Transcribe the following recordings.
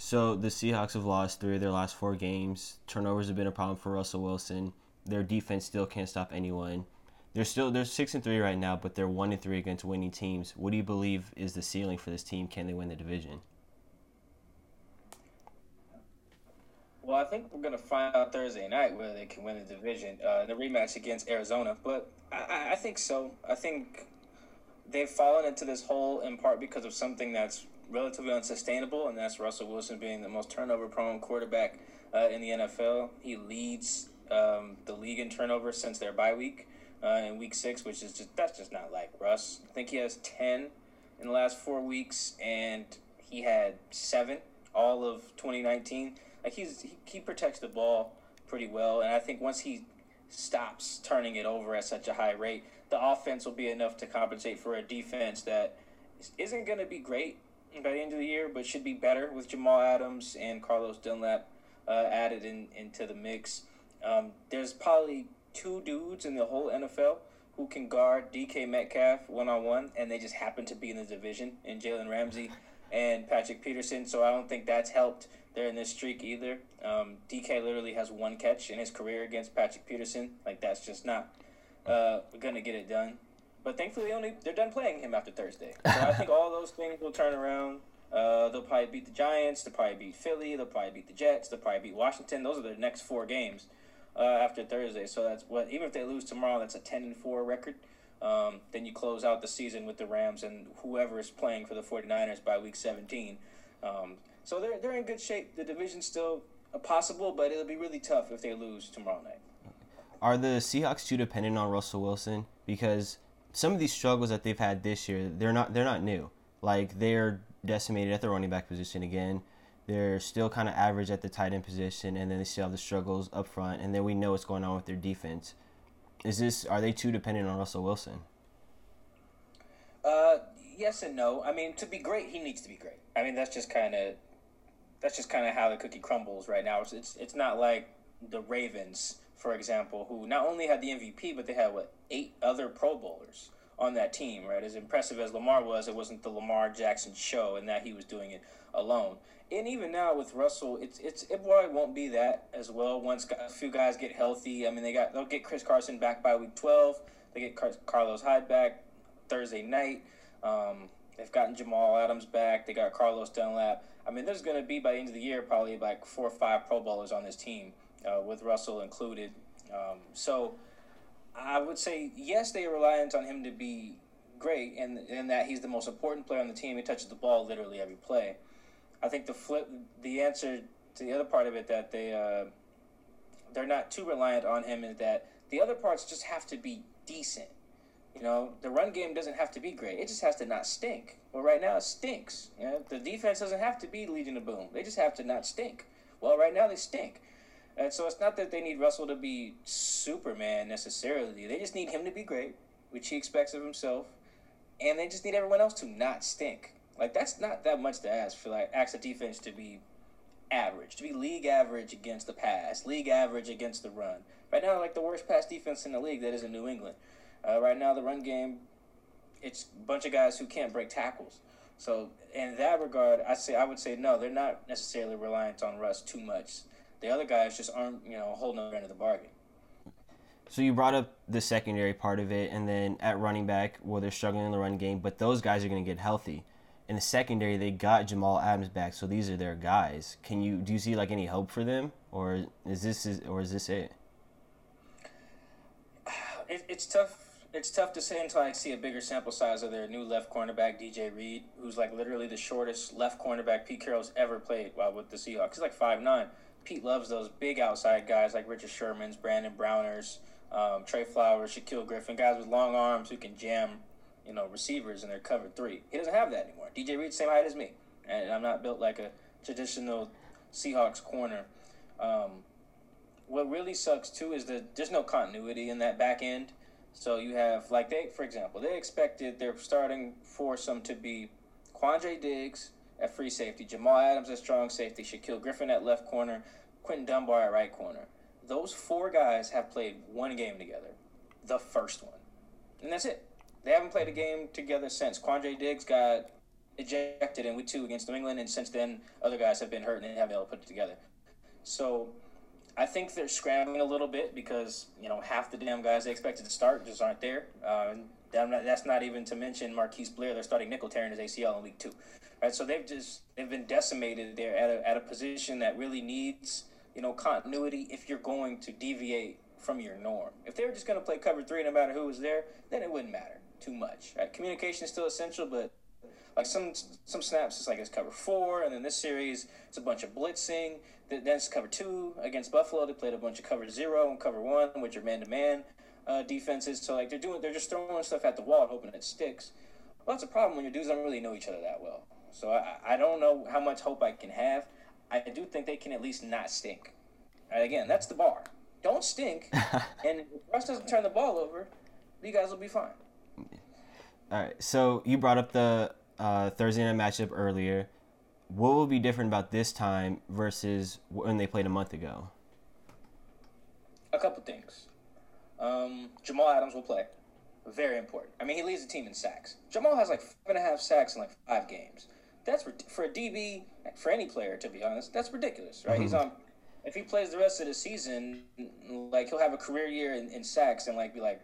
So the Seahawks have lost three of their last four games. Turnovers have been a problem for Russell Wilson. Their defense still can't stop anyone. They're still they're six and three right now, but they're one and three against winning teams. What do you believe is the ceiling for this team? Can they win the division? Well, I think we're gonna find out Thursday night whether they can win the division, uh, the rematch against Arizona. But I, I think so. I think they've fallen into this hole in part because of something that's relatively unsustainable, and that's Russell Wilson being the most turnover-prone quarterback uh, in the NFL. He leads um, the league in turnover since their bye week uh, in Week Six, which is just that's just not like Russ. I think he has ten in the last four weeks, and he had seven all of 2019. Like he's he, he protects the ball pretty well, and I think once he stops turning it over at such a high rate, the offense will be enough to compensate for a defense that isn't going to be great by the end of the year, but should be better with Jamal Adams and Carlos Dunlap uh, added in into the mix. Um, there's probably two dudes in the whole NFL who can guard DK Metcalf one on one, and they just happen to be in the division in Jalen Ramsey and Patrick Peterson. So I don't think that's helped there in this streak either. Um, DK literally has one catch in his career against Patrick Peterson. Like that's just not uh, gonna get it done. But thankfully, only they're done playing him after Thursday. So I think all those things will turn around. Uh, they'll probably beat the Giants. They'll probably beat Philly. They'll probably beat the Jets. They'll probably beat Washington. Those are their next four games uh, after Thursday. So that's what. Even if they lose tomorrow, that's a ten and four record. Um, then you close out the season with the Rams and whoever is playing for the 49ers by week 17. Um, so they're, they're in good shape. The division's still possible, but it'll be really tough if they lose tomorrow night. Are the Seahawks too dependent on Russell Wilson? Because some of these struggles that they've had this year, they're not they're not new. Like they're decimated at the running back position again. They're still kind of average at the tight end position, and then they still have the struggles up front. And then we know what's going on with their defense. Is this are they too dependent on Russell Wilson? Uh, yes and no. I mean, to be great, he needs to be great. I mean, that's just kind of that's just kind of how the cookie crumbles right now. It's, it's it's not like the Ravens, for example, who not only had the MVP, but they had what eight other Pro Bowlers on that team. Right, as impressive as Lamar was, it wasn't the Lamar Jackson show, and that he was doing it alone. And even now with Russell, it's it's it probably won't be that as well. Once a few guys get healthy, I mean, they got they'll get Chris Carson back by week twelve. They get Car- Carlos Hyde back Thursday night. Um, they've gotten Jamal Adams back. They got Carlos Dunlap. I mean, there's going to be by the end of the year probably like four or five Pro Bowlers on this team, uh, with Russell included. Um, so I would say yes, they are reliant on him to be great, and and that he's the most important player on the team. He touches the ball literally every play. I think the flip, the answer to the other part of it that they uh, they're not too reliant on him is that the other parts just have to be decent. You know, the run game doesn't have to be great. It just has to not stink. Well, right now it stinks. You know, the defense doesn't have to be Legion of Boom. They just have to not stink. Well, right now they stink. And so it's not that they need Russell to be Superman necessarily. They just need him to be great, which he expects of himself. And they just need everyone else to not stink. Like that's not that much to ask for like ask the defense to be average, to be league average against the pass, league average against the run. Right now, like the worst pass defense in the league that is in New England. Uh, right now, the run game, it's a bunch of guys who can't break tackles. So in that regard, I say I would say no, they're not necessarily reliant on Russ too much. The other guys just aren't, you know, holding up end of the bargain. So you brought up the secondary part of it, and then at running back, well, they're struggling in the run game, but those guys are going to get healthy. In the secondary, they got Jamal Adams back, so these are their guys. Can you do you see like any hope for them, or is this is, or is this it? it? It's tough it's tough to say until I see a bigger sample size of their new left cornerback DJ Reed, who's like literally the shortest left cornerback Pete Carroll's ever played while with the Seahawks. He's like five nine. Pete loves those big outside guys like Richard Sherman's, Brandon Browners, um, Tre Flowers, Shaquill Griffin, guys with long arms who can jam, you know, receivers in their cover three. He doesn't have that anymore. DJ Reed, same height as me, and I'm not built like a traditional Seahawks corner. Um, what really sucks too is that there's no continuity in that back end. So you have like they, for example, they expected their starting foursome to be Quandre Diggs at free safety, Jamal Adams at strong safety, Shaquill Griffin at left corner, Quinton Dunbar at right corner. Those four guys have played one game together, the first one, and that's it. They haven't played a game together since. Quandre Diggs got ejected in week two against New England, and since then other guys have been hurt and haven't been able to put it together. So I think they're scrambling a little bit because you know half the damn guys they expected to start just aren't there. Uh, that's not even to mention Marquise Blair. They're starting nickel tearing his ACL in week two, right? So they've just they've been decimated there at a, at a position that really needs you know continuity if you're going to deviate from your norm. If they were just going to play cover three no matter who was there, then it wouldn't matter too much. Right? Communication is still essential, but like some some snaps, it's like it's cover four, and then this series it's a bunch of blitzing. Then it's cover two against Buffalo. They played a bunch of cover zero and cover one, which are man to man defenses. So like they're doing, they're just throwing stuff at the wall, hoping it sticks. Well, that's a problem when your dudes don't really know each other that well. So I, I don't know how much hope I can have. I do think they can at least not stink. Right, again, that's the bar. Don't stink, and if Russ doesn't turn the ball over, you guys will be fine. All right. So you brought up the uh, Thursday night matchup earlier. What will be different about this time versus when they played a month ago? A couple things. Um, Jamal Adams will play. Very important. I mean, he leads the team in sacks. Jamal has like five and a half sacks in like five games. That's for a DB for any player, to be honest. That's ridiculous, right? Mm-hmm. He's on. If he plays the rest of the season, like he'll have a career year in, in sacks and like be like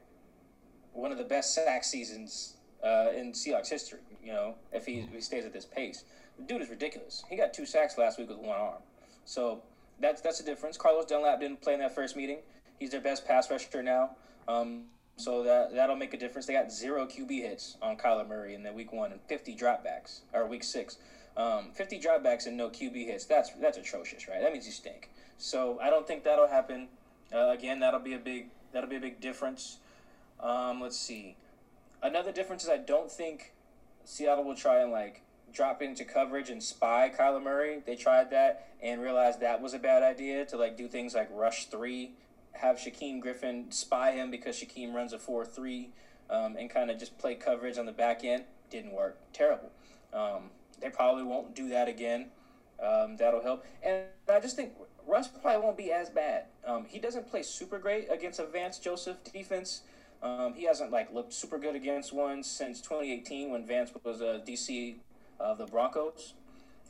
one of the best sack seasons uh, in Seahawks history. You know, if he, if he stays at this pace, the dude is ridiculous. He got two sacks last week with one arm, so that's that's a difference. Carlos Dunlap didn't play in that first meeting. He's their best pass rusher now. Um, so that that'll make a difference. They got zero QB hits on Kyler Murray in the week one and 50 dropbacks or week six. Um, 50 dropbacks and no QB hits. That's that's atrocious, right? That means you stink. So I don't think that'll happen. Uh, again, that'll be a big that'll be a big difference. Um, let's see. Another difference is I don't think Seattle will try and like drop into coverage and spy Kyler Murray. They tried that and realized that was a bad idea to like do things like rush three have Shaquem Griffin spy him because Shaquem runs a 4 3 um, and kind of just play coverage on the back end. Didn't work. Terrible. Um, they probably won't do that again. Um, that'll help. And I just think Russ probably won't be as bad. Um, he doesn't play super great against a Vance Joseph defense. Um, he hasn't like looked super good against one since 2018 when Vance was a DC of the Broncos.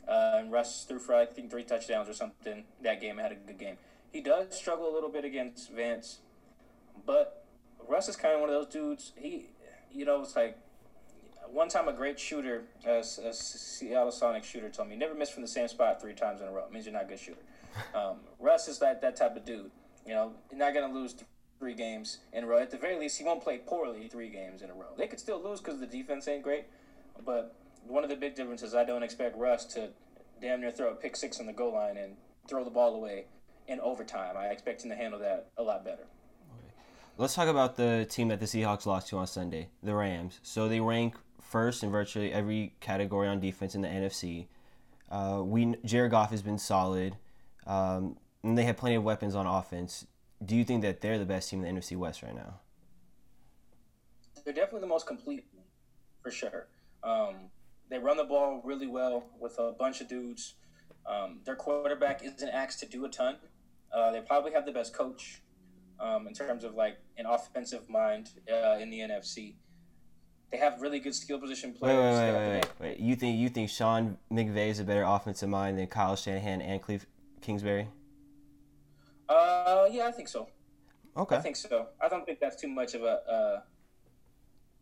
Uh, and Russ threw for I think three touchdowns or something that game. Had a good game. He does struggle a little bit against Vance, but Russ is kind of one of those dudes. He, you know, it's like one time a great shooter, a, a Seattle Sonic shooter, told me, "Never miss from the same spot three times in a row." It means you're not a good shooter. Um, Russ is that that type of dude. You know, you're not gonna lose three games in a row. At the very least, he won't play poorly three games in a row. They could still lose because the defense ain't great, but one of the big differences, I don't expect Russ to damn near throw a pick six on the goal line and throw the ball away in overtime. I expect him to handle that a lot better. Let's talk about the team that the Seahawks lost to on Sunday, the Rams. So they rank first in virtually every category on defense in the NFC. Uh, we Jared Goff has been solid, um, and they have plenty of weapons on offense. Do you think that they're the best team in the NFC West right now? They're definitely the most complete, for sure. Um, they run the ball really well with a bunch of dudes. Um, their quarterback isn't asked to do a ton. Uh, they probably have the best coach um, in terms of like an offensive mind uh, in the NFC. They have really good skill position players. Wait, wait, wait, wait, wait, You think you think Sean McVay is a better offensive mind than Kyle Shanahan and Cliff Kingsbury? Uh, yeah, I think so. Okay. I think so. I don't think that's too much of a uh,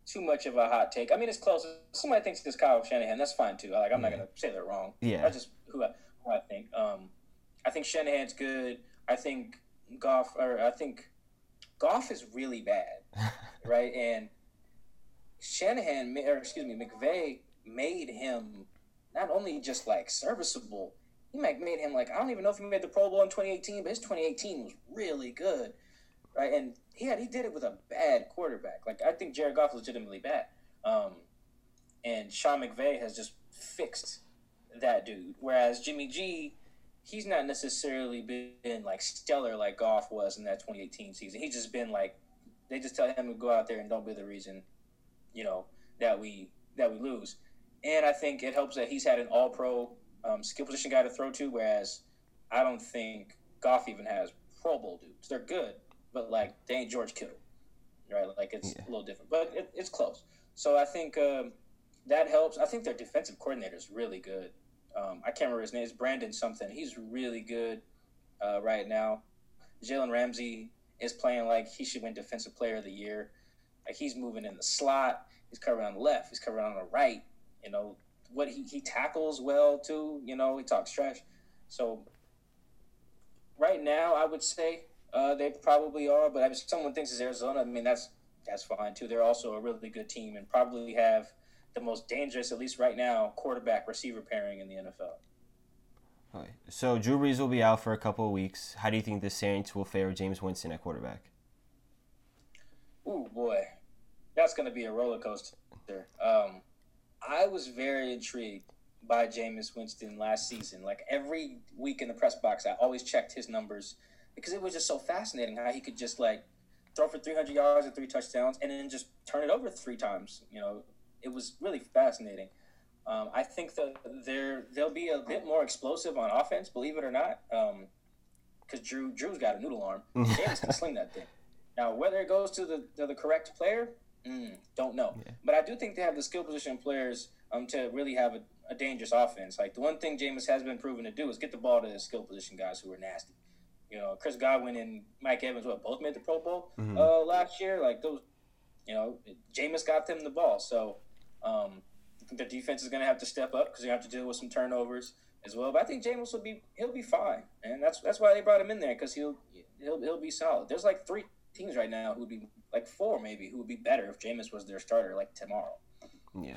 too much of a hot take. I mean, it's close. Somebody thinks it's Kyle Shanahan. That's fine too. Like, I'm yeah. not gonna say they're wrong. Yeah. That's just who I, who I think. Um, I think Shanahan's good. I think golf, or I think Goff is really bad, right? And Shanahan, or excuse me, McVay made him not only just like serviceable, he made him like I don't even know if he made the Pro Bowl in 2018, but his 2018 was really good, right? And he had he did it with a bad quarterback. Like I think Jared Goff is legitimately bad, um, and Sean McVay has just fixed that dude. Whereas Jimmy G he's not necessarily been like stellar like Goff was in that 2018 season. He's just been like they just tell him to go out there and don't be the reason, you know, that we that we lose. And I think it helps that he's had an All Pro um, skill position guy to throw to, whereas I don't think Goff even has Pro Bowl dudes. They're good, but like they ain't George Kittle, right? Like it's yeah. a little different, but it, it's close. So I think um, that helps. I think their defensive coordinator is really good. Um, I can't remember his name. It's Brandon something. He's really good uh, right now. Jalen Ramsey is playing like he should win Defensive Player of the Year. Like he's moving in the slot. He's covering on the left. He's covering on the right. You know what he, he tackles well too. You know he talks trash. So right now, I would say uh, they probably are. But if someone thinks it's Arizona, I mean that's that's fine too. They're also a really good team and probably have the most dangerous, at least right now, quarterback receiver pairing in the NFL. So Drew Brees will be out for a couple of weeks. How do you think the Saints will fare Jameis Winston at quarterback? Ooh boy, that's going to be a roller coaster. Um, I was very intrigued by Jameis Winston last season. Like every week in the press box, I always checked his numbers because it was just so fascinating how he could just like throw for 300 yards and three touchdowns and then just turn it over three times. You know, it was really fascinating. Um, I think that there they'll be a bit more explosive on offense, believe it or not, because um, Drew Drew's got a noodle arm. Jameis can sling that thing. Now, whether it goes to the to the correct player, mm, don't know. Yeah. But I do think they have the skill position players um, to really have a, a dangerous offense. Like the one thing Jameis has been proven to do is get the ball to the skill position guys who are nasty. You know, Chris Godwin and Mike Evans, what both made the Pro Bowl mm-hmm. uh, last year. Like those, you know, Jameis got them the ball. So um, I think the defense is going to have to step up because they have to deal with some turnovers as well. But I think Jameis will be he'll be fine, and that's that's why they brought him in there because he'll he'll he'll be solid. There's like three teams right now who would be like four maybe who would be better if Jameis was their starter like tomorrow. Yeah.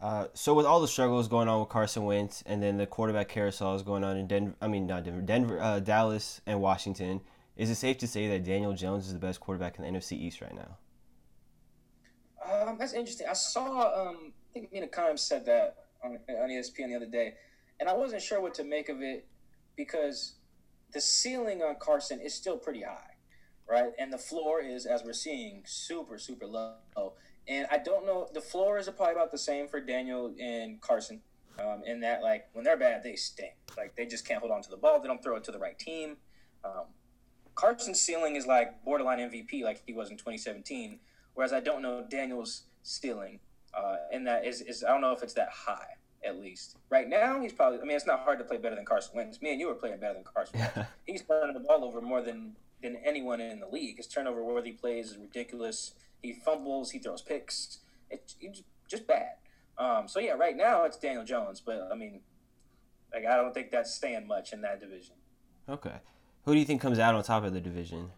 Uh, so with all the struggles going on with Carson Wentz, and then the quarterback carousel is going on in Denver, I mean not Denver, Denver, uh, Dallas, and Washington. Is it safe to say that Daniel Jones is the best quarterback in the NFC East right now? Um, that's interesting. I saw, um, I think Mina Kimes said that on, on ESPN the other day, and I wasn't sure what to make of it because the ceiling on Carson is still pretty high, right? And the floor is, as we're seeing, super, super low. And I don't know, the floor is probably about the same for Daniel and Carson. Um, in that, like, when they're bad, they stink. Like, they just can't hold on to the ball. They don't throw it to the right team. Um, Carson's ceiling is like borderline MVP, like he was in 2017. Whereas I don't know Daniel's ceiling, uh, and that is, is I don't know if it's that high at least. Right now, he's probably. I mean, it's not hard to play better than Carson Wentz. Me and you are playing better than Carson Wentz. he's turning the ball over more than than anyone in the league. His turnover worthy plays is ridiculous. He fumbles, he throws picks. It's, it's just bad. Um, so yeah, right now it's Daniel Jones, but I mean, like I don't think that's staying much in that division. Okay, who do you think comes out on top of the division?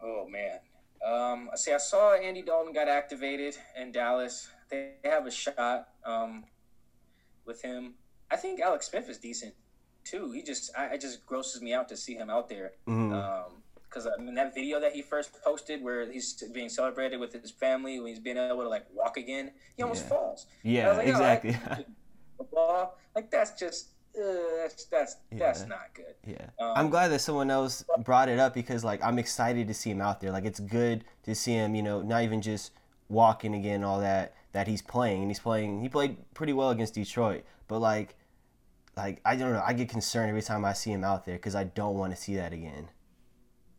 Oh man, um, see, I saw Andy Dalton got activated in Dallas. They have a shot um, with him. I think Alex Smith is decent too. He just, I, it just grosses me out to see him out there. Mm-hmm. Um, because I mean that video that he first posted where he's being celebrated with his family when he's being able to like walk again, he almost yeah. falls. Yeah, like, exactly. Oh, like that's just uh, that's that's yeah. that's not good. Yeah, um, I'm glad that someone else brought it up because like I'm excited to see him out there. Like it's good to see him, you know, not even just walking again, all that that he's playing, and he's playing. He played pretty well against Detroit, but like, like I don't know, I get concerned every time I see him out there because I don't want to see that again.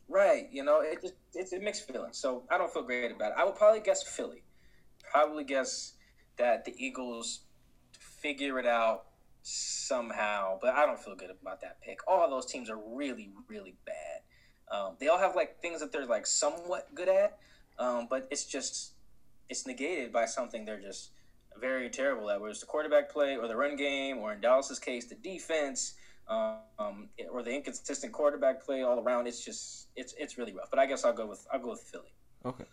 Right. You know, it just it's a mixed feeling. So I don't feel great about it. I would probably guess Philly. Probably guess that the Eagles figure it out somehow, but I don't feel good about that pick. All those teams are really, really bad. Um, they all have like things that they're like somewhat good at, um, but it's just it's negated by something they're just very terrible at, whether it's the quarterback play or the run game, or in Dallas's case, the defense um, or the inconsistent quarterback play all around. It's just it's it's really rough. But I guess I'll go with I'll go with Philly. Okay.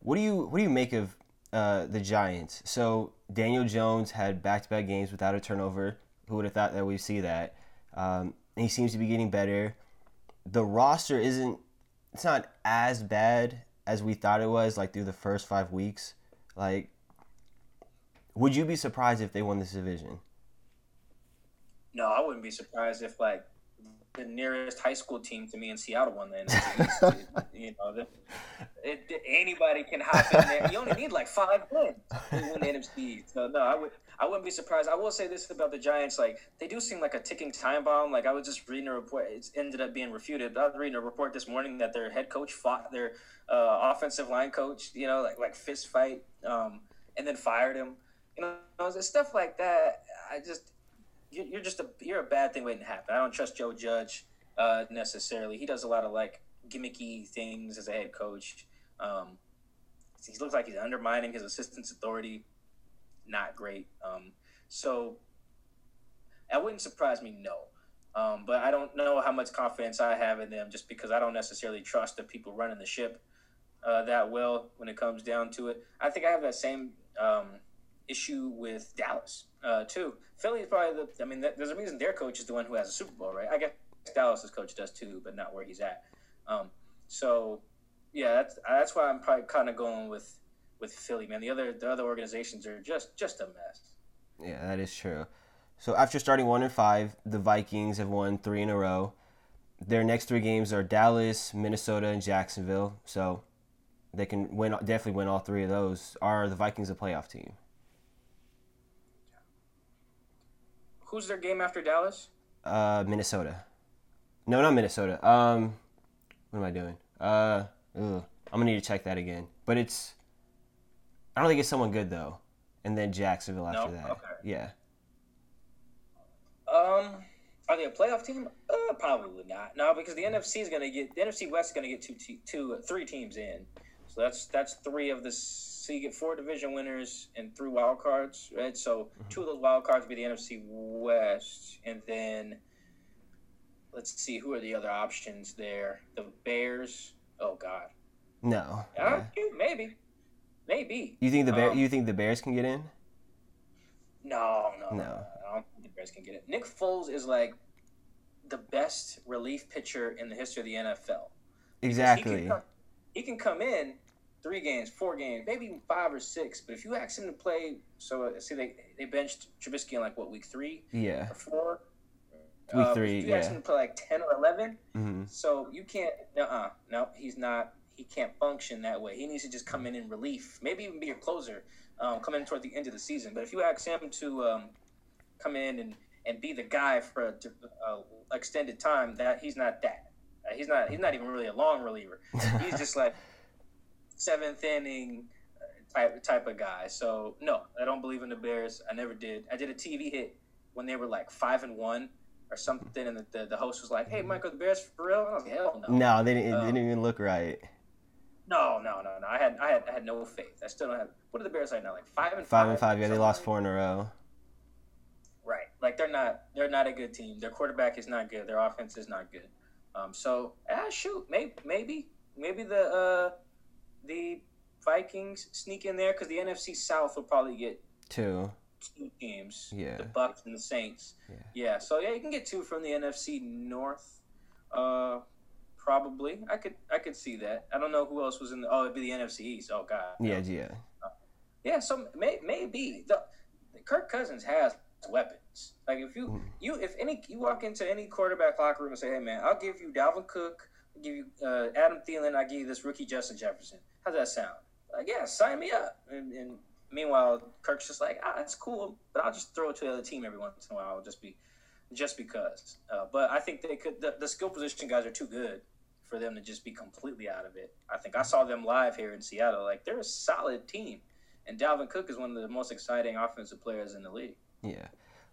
What do you what do you make of uh, the Giants? So Daniel Jones had back to back games without a turnover. Who would have thought that we'd see that? Um, he seems to be getting better. The roster isn't it's not as bad as we thought it was like through the first five weeks. Like, would you be surprised if they won this division? No, I wouldn't be surprised if like the nearest high school team to me in Seattle won the NFC. you know, the, it, anybody can hop in there. You only need like five wins to win the NFC. So no, I would I wouldn't be surprised. I will say this about the Giants: like they do seem like a ticking time bomb. Like I was just reading a report; it ended up being refuted. I was reading a report this morning that their head coach fought their uh, offensive line coach. You know, like like fist fight. Um, and then fired him. You know, stuff like that. I just you're just a you're a bad thing waiting to happen. I don't trust Joe Judge uh, necessarily. He does a lot of like gimmicky things as a head coach. Um, he looks like he's undermining his assistant's authority. Not great. Um, so that wouldn't surprise me, no. Um, but I don't know how much confidence I have in them just because I don't necessarily trust the people running the ship uh, that well when it comes down to it. I think I have that same um, issue with Dallas uh, too. Philly is probably the. I mean, there's a reason their coach is the one who has a Super Bowl, right? I guess Dallas's coach does too, but not where he's at. Um, so yeah, that's that's why I'm probably kind of going with with Philly, man. The other the other organizations are just just a mess. Yeah, that is true. So after starting one and five, the Vikings have won three in a row. Their next three games are Dallas, Minnesota, and Jacksonville. So they can win definitely win all three of those. Are the Vikings a playoff team? Who's their game after Dallas? Uh, Minnesota. No, not Minnesota. Um, what am I doing? Uh, ugh, I'm gonna need to check that again. But it's, I don't think it's someone good though. And then Jacksonville after no? that. Okay. Yeah. Um, are they a playoff team? Uh, probably not. No, because the NFC is gonna get the NFC West is gonna get two, te- two, uh, three teams in. So that's that's three of the so you get four division winners and three wild cards, right? So mm-hmm. two of those wild cards would be the NFC West, and then let's see who are the other options there. The Bears. Oh God. No. Uh, yeah. Maybe. Maybe. You think the Bear? Um, you think the Bears can get in? No, no, no. I don't think the Bears can get it. Nick Foles is like the best relief pitcher in the history of the NFL. Exactly. He can, come, he can come in three games, four games, maybe five or six. But if you ask him to play, so uh, see they they benched Trubisky in like what week three, yeah, or four. Week uh, three, if you yeah. ask him to play like ten or 11 mm-hmm. so you can't. Uh, uh no, he's not. He can't function that way. He needs to just come in in relief, maybe even be your closer, um, come in toward the end of the season. But if you ask him to um, come in and, and be the guy for a uh, extended time, that he's not that. He's not. He's not even really a long reliever. He's just like seventh inning uh, type type of guy. So no, I don't believe in the Bears. I never did. I did a TV hit when they were like five and one or something, and the, the, the host was like, "Hey, Michael, the Bears for real?" I was like, "Hell no." No, they didn't. Um, didn't even look right. No, no, no, no. I had, I had, I had no faith. I still don't have. What are the Bears right now? Like five and five. Five and five. Yeah, they lost four in a row. Right. Like they're not. They're not a good team. Their quarterback is not good. Their offense is not good. Um. So ah, shoot, maybe, maybe, maybe the uh the Vikings sneak in there because the NFC South will probably get two two teams. Yeah. The Bucs and the Saints. Yeah. Yeah. So yeah, you can get two from the NFC North. Uh, probably. I could I could see that. I don't know who else was in the. Oh, it'd be the NFC East. Oh God. Yeah. Yeah. Uh, yeah. So may, maybe the Kirk Cousins has weapons. Like if you mm. you if any you walk into any quarterback locker room and say, "Hey man, I'll give you Dalvin Cook, I'll give you uh, Adam Thielen, I give you this rookie Justin Jefferson." How's that sound? Like, yeah, sign me up. And, and meanwhile, Kirk's just like, ah, it's cool, but I'll just throw it to the other team every once in a while, just be, just because. Uh, but I think they could. The, the skill position guys are too good for them to just be completely out of it. I think I saw them live here in Seattle. Like they're a solid team, and Dalvin Cook is one of the most exciting offensive players in the league. Yeah.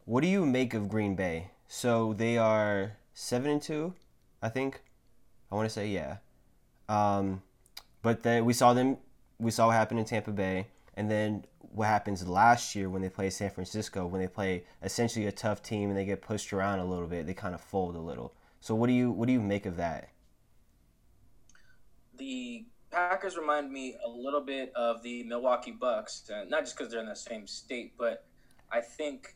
What do you make of Green Bay? So they are seven and two, I think. I want to say yeah. Um, but then we saw them. We saw what happened in Tampa Bay, and then what happens last year when they play San Francisco, when they play essentially a tough team and they get pushed around a little bit, they kind of fold a little. So what do you what do you make of that? The Packers remind me a little bit of the Milwaukee Bucks, uh, not just because they're in the same state, but I think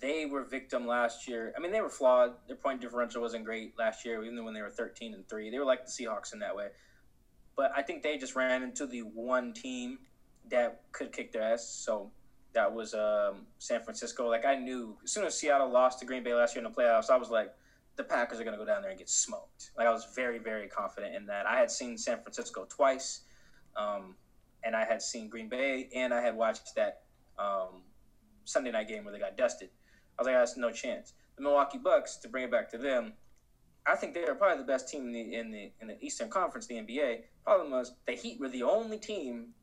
they were victim last year. I mean, they were flawed. Their point differential wasn't great last year, even when they were thirteen and three. They were like the Seahawks in that way. But I think they just ran into the one team that could kick their ass. So that was um, San Francisco. Like I knew as soon as Seattle lost to Green Bay last year in the playoffs, I was like, the Packers are going to go down there and get smoked. Like I was very, very confident in that. I had seen San Francisco twice, um, and I had seen Green Bay, and I had watched that um, Sunday night game where they got dusted. I was like, that's no chance. The Milwaukee Bucks, to bring it back to them, I think they're probably the best team in the in the in the Eastern Conference, the NBA. Problem was the Heat were the only team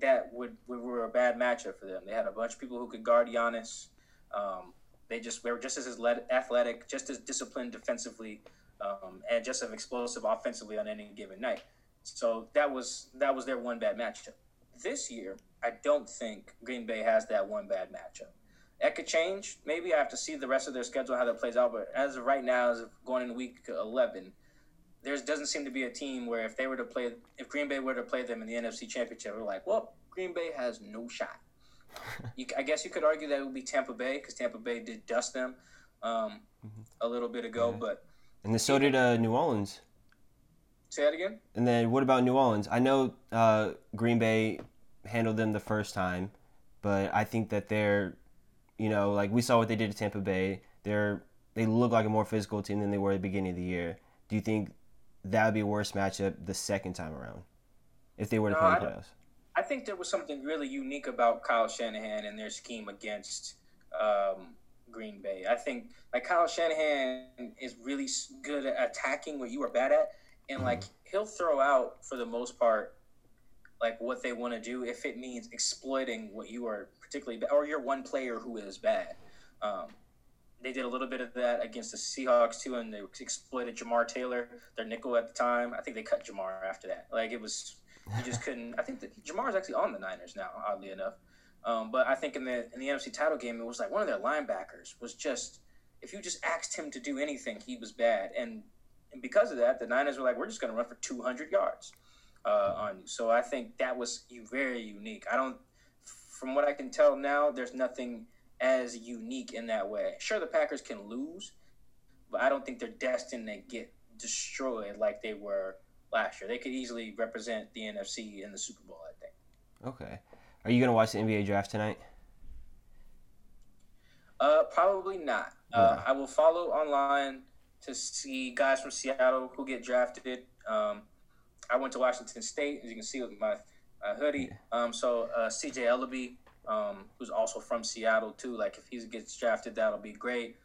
that would, were a bad matchup for them. They had a bunch of people who could guard Giannis. Um, they just they were just as athletic, just as disciplined defensively, um, and just as explosive offensively on any given night. So that was that was their one bad matchup. This year, I don't think Green Bay has that one bad matchup. That could change. Maybe I have to see the rest of their schedule how that plays out. But as of right now, as of going into week eleven, there doesn't seem to be a team where if they were to play, if Green Bay were to play them in the NFC Championship, we're like, well, Green Bay has no shot. you, I guess you could argue that it would be Tampa Bay because Tampa Bay did dust them um, mm-hmm. a little bit ago, yeah. but and then so did uh, New Orleans. Say that again. And then what about New Orleans? I know uh, Green Bay handled them the first time, but I think that they're, you know, like we saw what they did to Tampa Bay. They're they look like a more physical team than they were at the beginning of the year. Do you think that would be a worse matchup the second time around if they were to no, play the playoffs? I think there was something really unique about Kyle Shanahan and their scheme against um, Green Bay. I think like Kyle Shanahan is really good at attacking what you are bad at, and mm-hmm. like he'll throw out for the most part like what they want to do if it means exploiting what you are particularly bad or you're one player who is bad. Um, they did a little bit of that against the Seahawks too, and they exploited Jamar Taylor, their nickel at the time. I think they cut Jamar after that. Like it was, you just couldn't. I think that Jamar is actually on the Niners now, oddly enough. Um, but I think in the in the NFC title game, it was like one of their linebackers was just if you just asked him to do anything, he was bad, and and because of that, the Niners were like, we're just going to run for 200 yards uh, on you. So I think that was very unique. I don't, from what I can tell now, there's nothing as unique in that way. Sure, the Packers can lose, but I don't think they're destined to get destroyed like they were last year. They could easily represent the NFC in the Super Bowl, I think. Okay. Are you going to watch the NBA draft tonight? Uh, probably not. Uh, I will follow online to see guys from Seattle who get drafted. Um, I went to Washington State, as you can see with my uh, hoodie. Um, so uh, C.J. Elleby, um, who's also from Seattle too. Like if he gets drafted, that'll be great.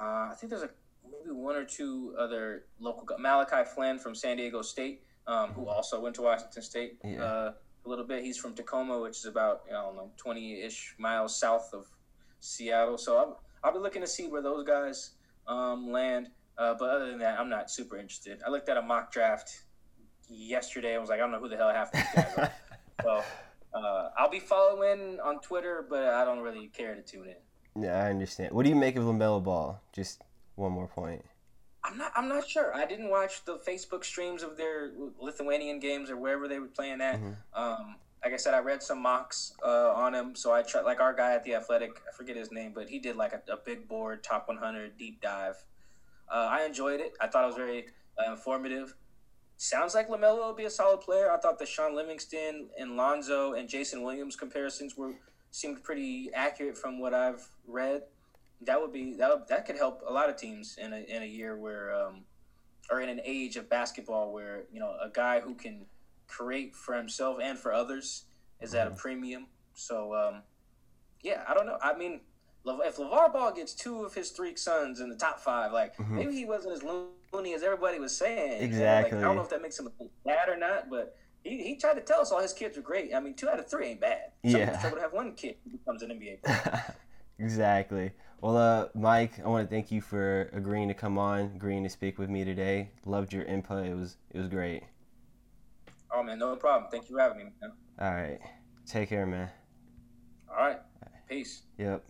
Uh, I think there's a maybe one or two other local guys. Malachi Flynn from San Diego State, um, who also went to Washington State yeah. Uh, a little bit. He's from Tacoma, which is about I don't know twenty ish miles south of Seattle. So I'll, I'll be looking to see where those guys um, land. Uh, but other than that, I'm not super interested. I looked at a mock draft yesterday. I was like, I don't know who the hell half these guys are. so uh, I'll be following on Twitter, but I don't really care to tune in. Yeah, I understand. What do you make of Lamelo Ball? Just one more point. I'm not. I'm not sure. I didn't watch the Facebook streams of their Lithuanian games or wherever they were playing at. Mm-hmm. Um, like I said, I read some mocks uh, on him. So I tried. Like our guy at the Athletic, I forget his name, but he did like a, a big board top 100 deep dive uh, I enjoyed it. I thought it was very uh, informative. Sounds like Lamelo will be a solid player. I thought the Shaun Livingston and Lonzo and Jason Williams comparisons were seemed pretty accurate from what I've read. That would be that would, that could help a lot of teams in a in a year where um, or in an age of basketball where you know a guy who can create for himself and for others is at a mm-hmm. premium. So um, yeah, I don't know. I mean, if LeVar Ball gets two of his three sons in the top five, like mm-hmm. maybe he wasn't as loony as everybody was saying. Exactly. Like, I don't know if that makes him bad or not, but he, he tried to tell us all his kids were great. I mean, two out of three ain't bad. Some yeah. struggle to have one kid who becomes an NBA player. exactly. Well, uh, Mike, I want to thank you for agreeing to come on, agreeing to speak with me today. Loved your input. It was it was great. Oh man, no problem. Thank you for having me, man. All right. Take care, man. All right. Peace. Yep.